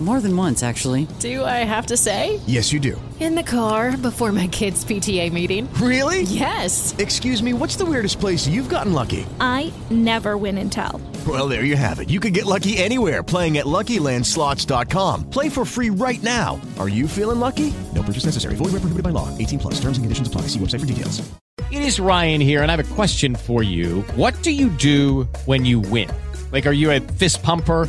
More than once, actually. Do I have to say? Yes, you do. In the car before my kids' PTA meeting. Really? Yes. Excuse me, what's the weirdest place you've gotten lucky? I never win and tell. Well, there you have it. You can get lucky anywhere playing at LuckyLandSlots.com. Play for free right now. Are you feeling lucky? No purchase necessary. Void where prohibited by law. 18 plus. Terms and conditions apply. See website for details. It is Ryan here, and I have a question for you. What do you do when you win? Like, are you a fist pumper?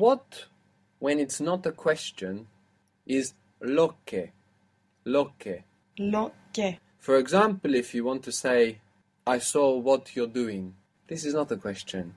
What, when it's not a question, is lo que. Lo que. Lo que. For example, if you want to say, I saw what you're doing, this is not a question.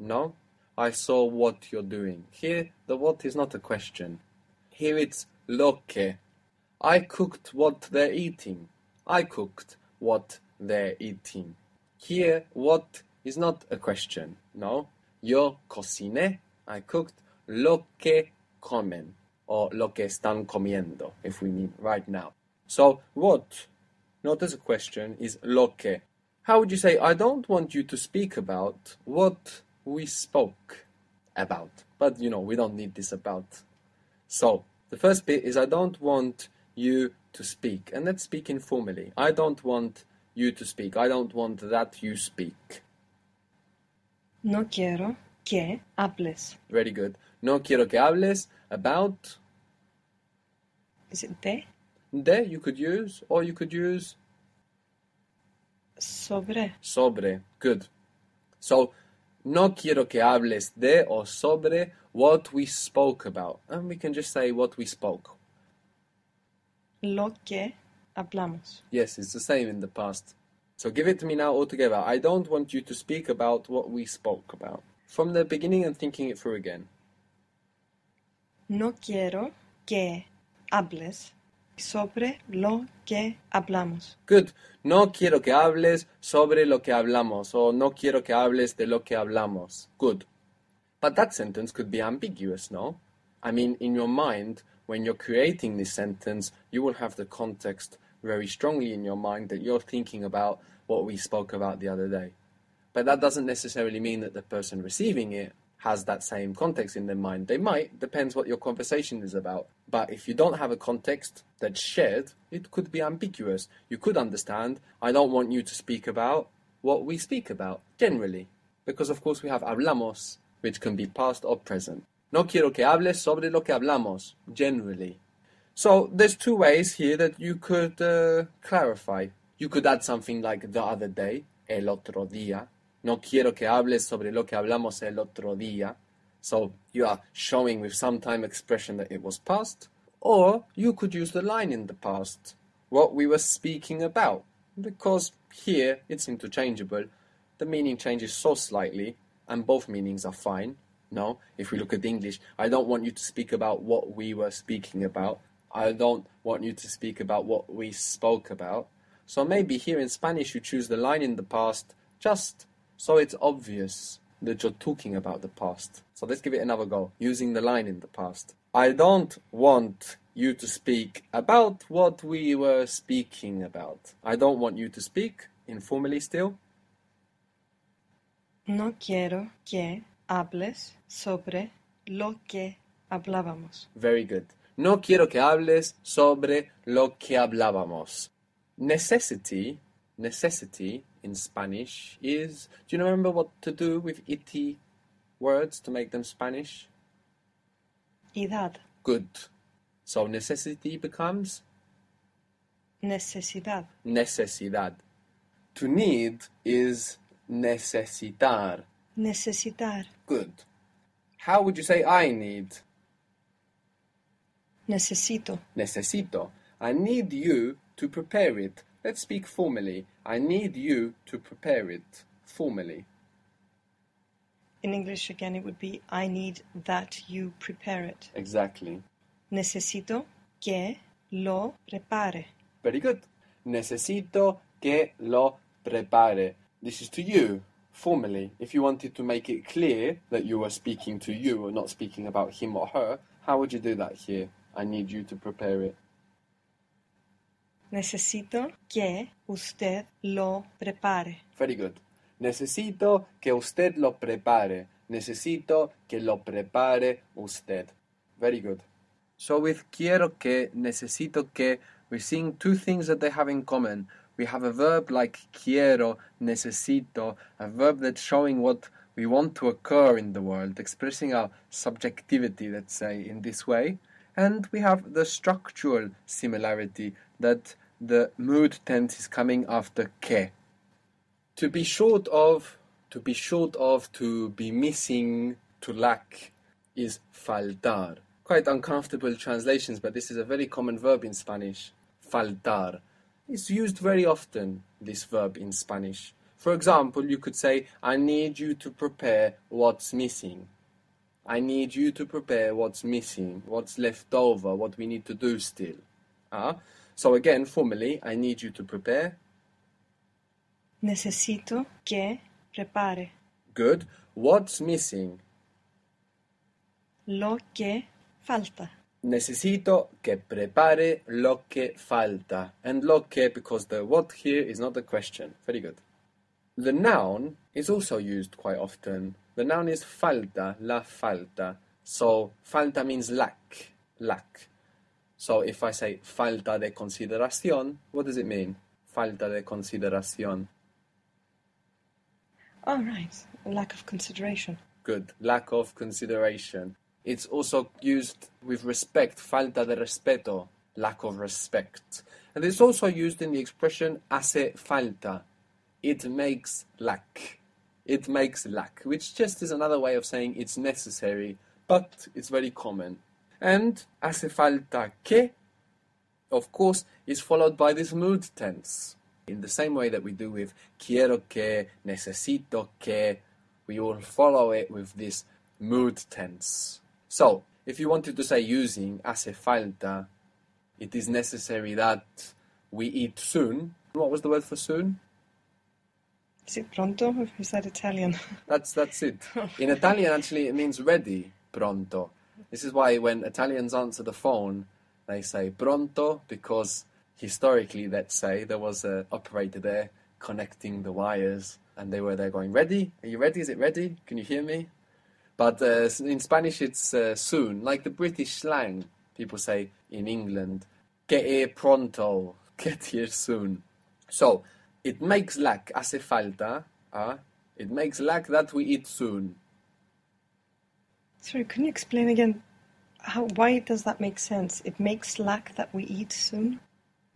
No? I saw what you're doing. Here, the what is not a question. Here it's lo que. I cooked what they're eating. I cooked what they're eating. Here, what is not a question. No? Yo cociné. I cooked lo que comen. Or lo que están comiendo, if we mean right now. So, what, not as a question, is lo que. How would you say, I don't want you to speak about what we spoke about? But, you know, we don't need this about. So, the first bit is I don't want you to speak. And let's speak informally. I don't want you to speak. I don't want that you speak. No quiero que hables. Very good. No quiero que hables about. Is it de? De you could use, or you could use Sobre. sobre. Good. So, no quiero que hables de or sobre what we spoke about. And we can just say what we spoke. Lo que hablamos. Yes, it's the same in the past. So give it to me now altogether. I don't want you to speak about what we spoke about. From the beginning and thinking it through again. No quiero que hables sobre lo que hablamos. Good. No quiero que hables sobre lo que hablamos, or no quiero que hables de lo que hablamos. Good. But that sentence could be ambiguous, no? I mean, in your mind, when you're creating this sentence, you will have the context very strongly in your mind that you're thinking about what we spoke about the other day. But that doesn't necessarily mean that the person receiving it has that same context in their mind. They might, depends what your conversation is about. But if you don't have a context that's shared, it could be ambiguous. You could understand, I don't want you to speak about what we speak about, generally. Because of course we have hablamos, which can be past or present. No quiero que hables sobre lo que hablamos, generally. So there's two ways here that you could uh, clarify. You could add something like the other day, el otro día. No quiero que hables sobre lo que hablamos el otro día. So you are showing with some time expression that it was past. Or you could use the line in the past, what we were speaking about. Because here it's interchangeable. The meaning changes so slightly, and both meanings are fine. No, if we look at English, I don't want you to speak about what we were speaking about. I don't want you to speak about what we spoke about. So maybe here in Spanish you choose the line in the past just so it's obvious that you're talking about the past. So let's give it another go, using the line in the past. I don't want you to speak about what we were speaking about. I don't want you to speak, informally still. No quiero que hables sobre lo que hablábamos. Very good. No quiero que hables sobre lo que hablábamos. Necessity, necessity in Spanish is. Do you remember what to do with ity words to make them Spanish? Idad. Good. So necessity becomes Necesidad. necesidad. To need is necesitar. Necesitar. Good. How would you say I need? Necesito. Necesito. I need you to prepare it. Let's speak formally. I need you to prepare it formally. In English, again, it would be I need that you prepare it. Exactly. Necesito que lo prepare. Very good. Necesito que lo prepare. This is to you, formally. If you wanted to make it clear that you were speaking to you and not speaking about him or her, how would you do that here? I need you to prepare it. Necesito que usted lo prepare. Very good. Necesito que usted lo prepare. Necesito que lo prepare usted. Very good. So with quiero que, necesito que, we're seeing two things that they have in common. We have a verb like quiero, necesito, a verb that's showing what we want to occur in the world, expressing our subjectivity, let's say, in this way. And we have the structural similarity that the mood tense is coming after que. To be short of, to be short of, to be missing, to lack is faltar. Quite uncomfortable translations, but this is a very common verb in Spanish. Faltar. It's used very often, this verb in Spanish. For example, you could say, I need you to prepare what's missing. I need you to prepare what's missing, what's left over, what we need to do still. Ah, so again, formally, I need you to prepare. Necesito que prepare Good. What's missing? lo que falta. Necesito que prepare lo que falta. And lo que, because the what here is not a question. Very good. The noun is also used quite often. The noun is falta, la falta. So falta means lack, lack. So if I say falta de consideración, what does it mean? Falta de consideración. All right, lack of consideration. Good. Lack of consideration. It's also used with respect, falta de respeto, lack of respect. And it's also used in the expression hace falta. It makes lack. It makes lack, which just is another way of saying it's necessary, but it's very common. And hace falta que, of course, is followed by this mood tense. In the same way that we do with quiero que, necesito que, we will follow it with this mood tense. So, if you wanted to say using hace falta, it is necessary that we eat soon. What was the word for soon? Is it pronto is that Italian? That's that's it. In Italian, actually, it means ready, pronto. This is why when Italians answer the phone, they say pronto because historically, let's say there was an operator there connecting the wires, and they were there going, "Ready? Are you ready? Is it ready? Can you hear me?" But uh, in Spanish, it's uh, soon, like the British slang. People say in England, "Que here pronto," get here soon. So it makes lack, hace falta. Uh, it makes lack that we eat soon. Sorry, can you explain again how why does that make sense? It makes lack that we eat soon?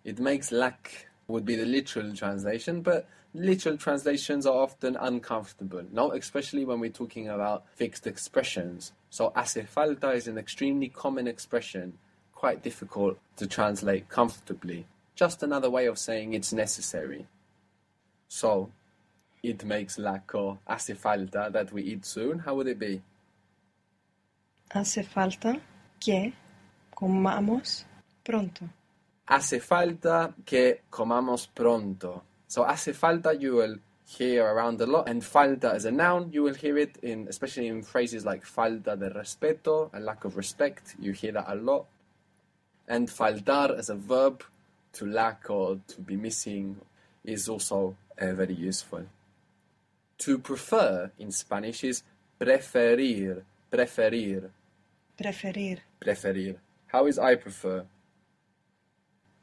It makes lack would be the literal translation, but literal translations are often uncomfortable, no, especially when we're talking about fixed expressions. So hace falta is an extremely common expression, quite difficult to translate comfortably. Just another way of saying it's necessary. So it makes lack or hace falta that we eat soon. How would it be? Hace falta que comamos pronto. Hace falta que comamos pronto. So hace falta you will hear around a lot, and falta as a noun you will hear it in especially in phrases like falta de respeto, a lack of respect. You hear that a lot. And faltar as a verb to lack or to be missing is also uh, very useful. To prefer in Spanish is preferir, preferir, Preferir, preferir. How is I prefer?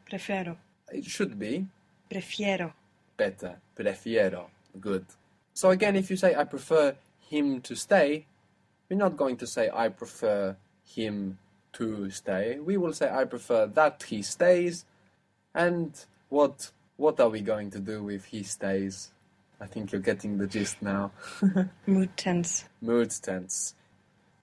prefero, It should be prefiero. better. Prefiero. Good. So again, if you say I prefer him to stay, we're not going to say I prefer him to stay. We will say I prefer that he stays. And what what are we going to do if he stays? I think you're getting the gist now. Mood tense. Mood tense.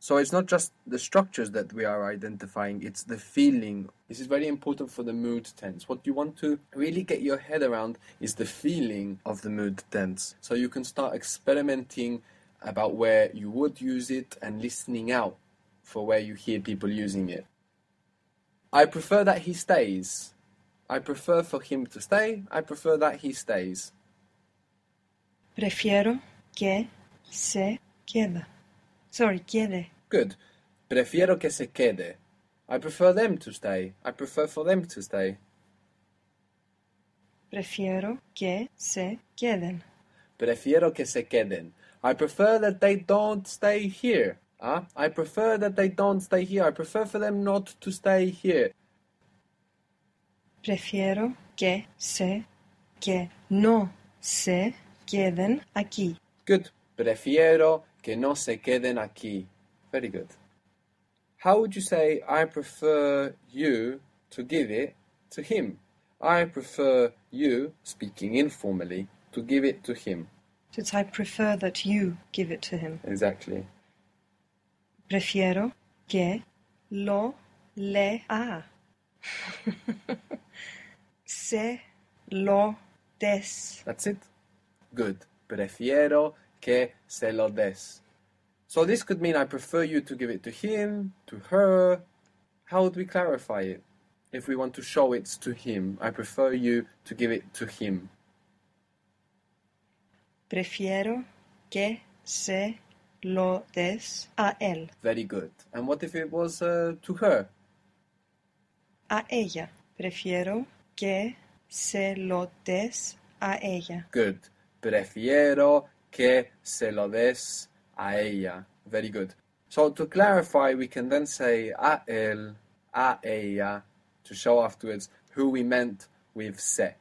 So it's not just the structures that we are identifying, it's the feeling. This is very important for the mood tense. What you want to really get your head around is the feeling of the mood tense. So you can start experimenting about where you would use it and listening out for where you hear people using it. I prefer that he stays. I prefer for him to stay. I prefer that he stays. Prefiero que se queda. Sorry, quede. Good. Prefiero que se quede. I prefer them to stay. I prefer for them to stay. Prefiero que se queden. Prefiero que se queden. I prefer that they don't stay here. Ah, I prefer that they don't stay here. I prefer for them not to stay here. Prefiero que se que no se queden aquí. Good. Prefiero que no se queden aquí. Very good. How would you say I prefer you to give it to him? I prefer you, speaking informally, to give it to him. So it's I prefer that you give it to him. Exactly. Prefiero que lo lea. se lo des. That's it. Good. Prefiero que se lo des. So this could mean I prefer you to give it to him, to her. How would we clarify it? If we want to show it to him, I prefer you to give it to him. Prefiero que se lo des a él. Very good. And what if it was uh, to her? A ella. Prefiero que se lo des a ella. Good. Prefiero que se lo des a ella. Very good. So to clarify, we can then say a él, a ella, to show afterwards who we meant with se.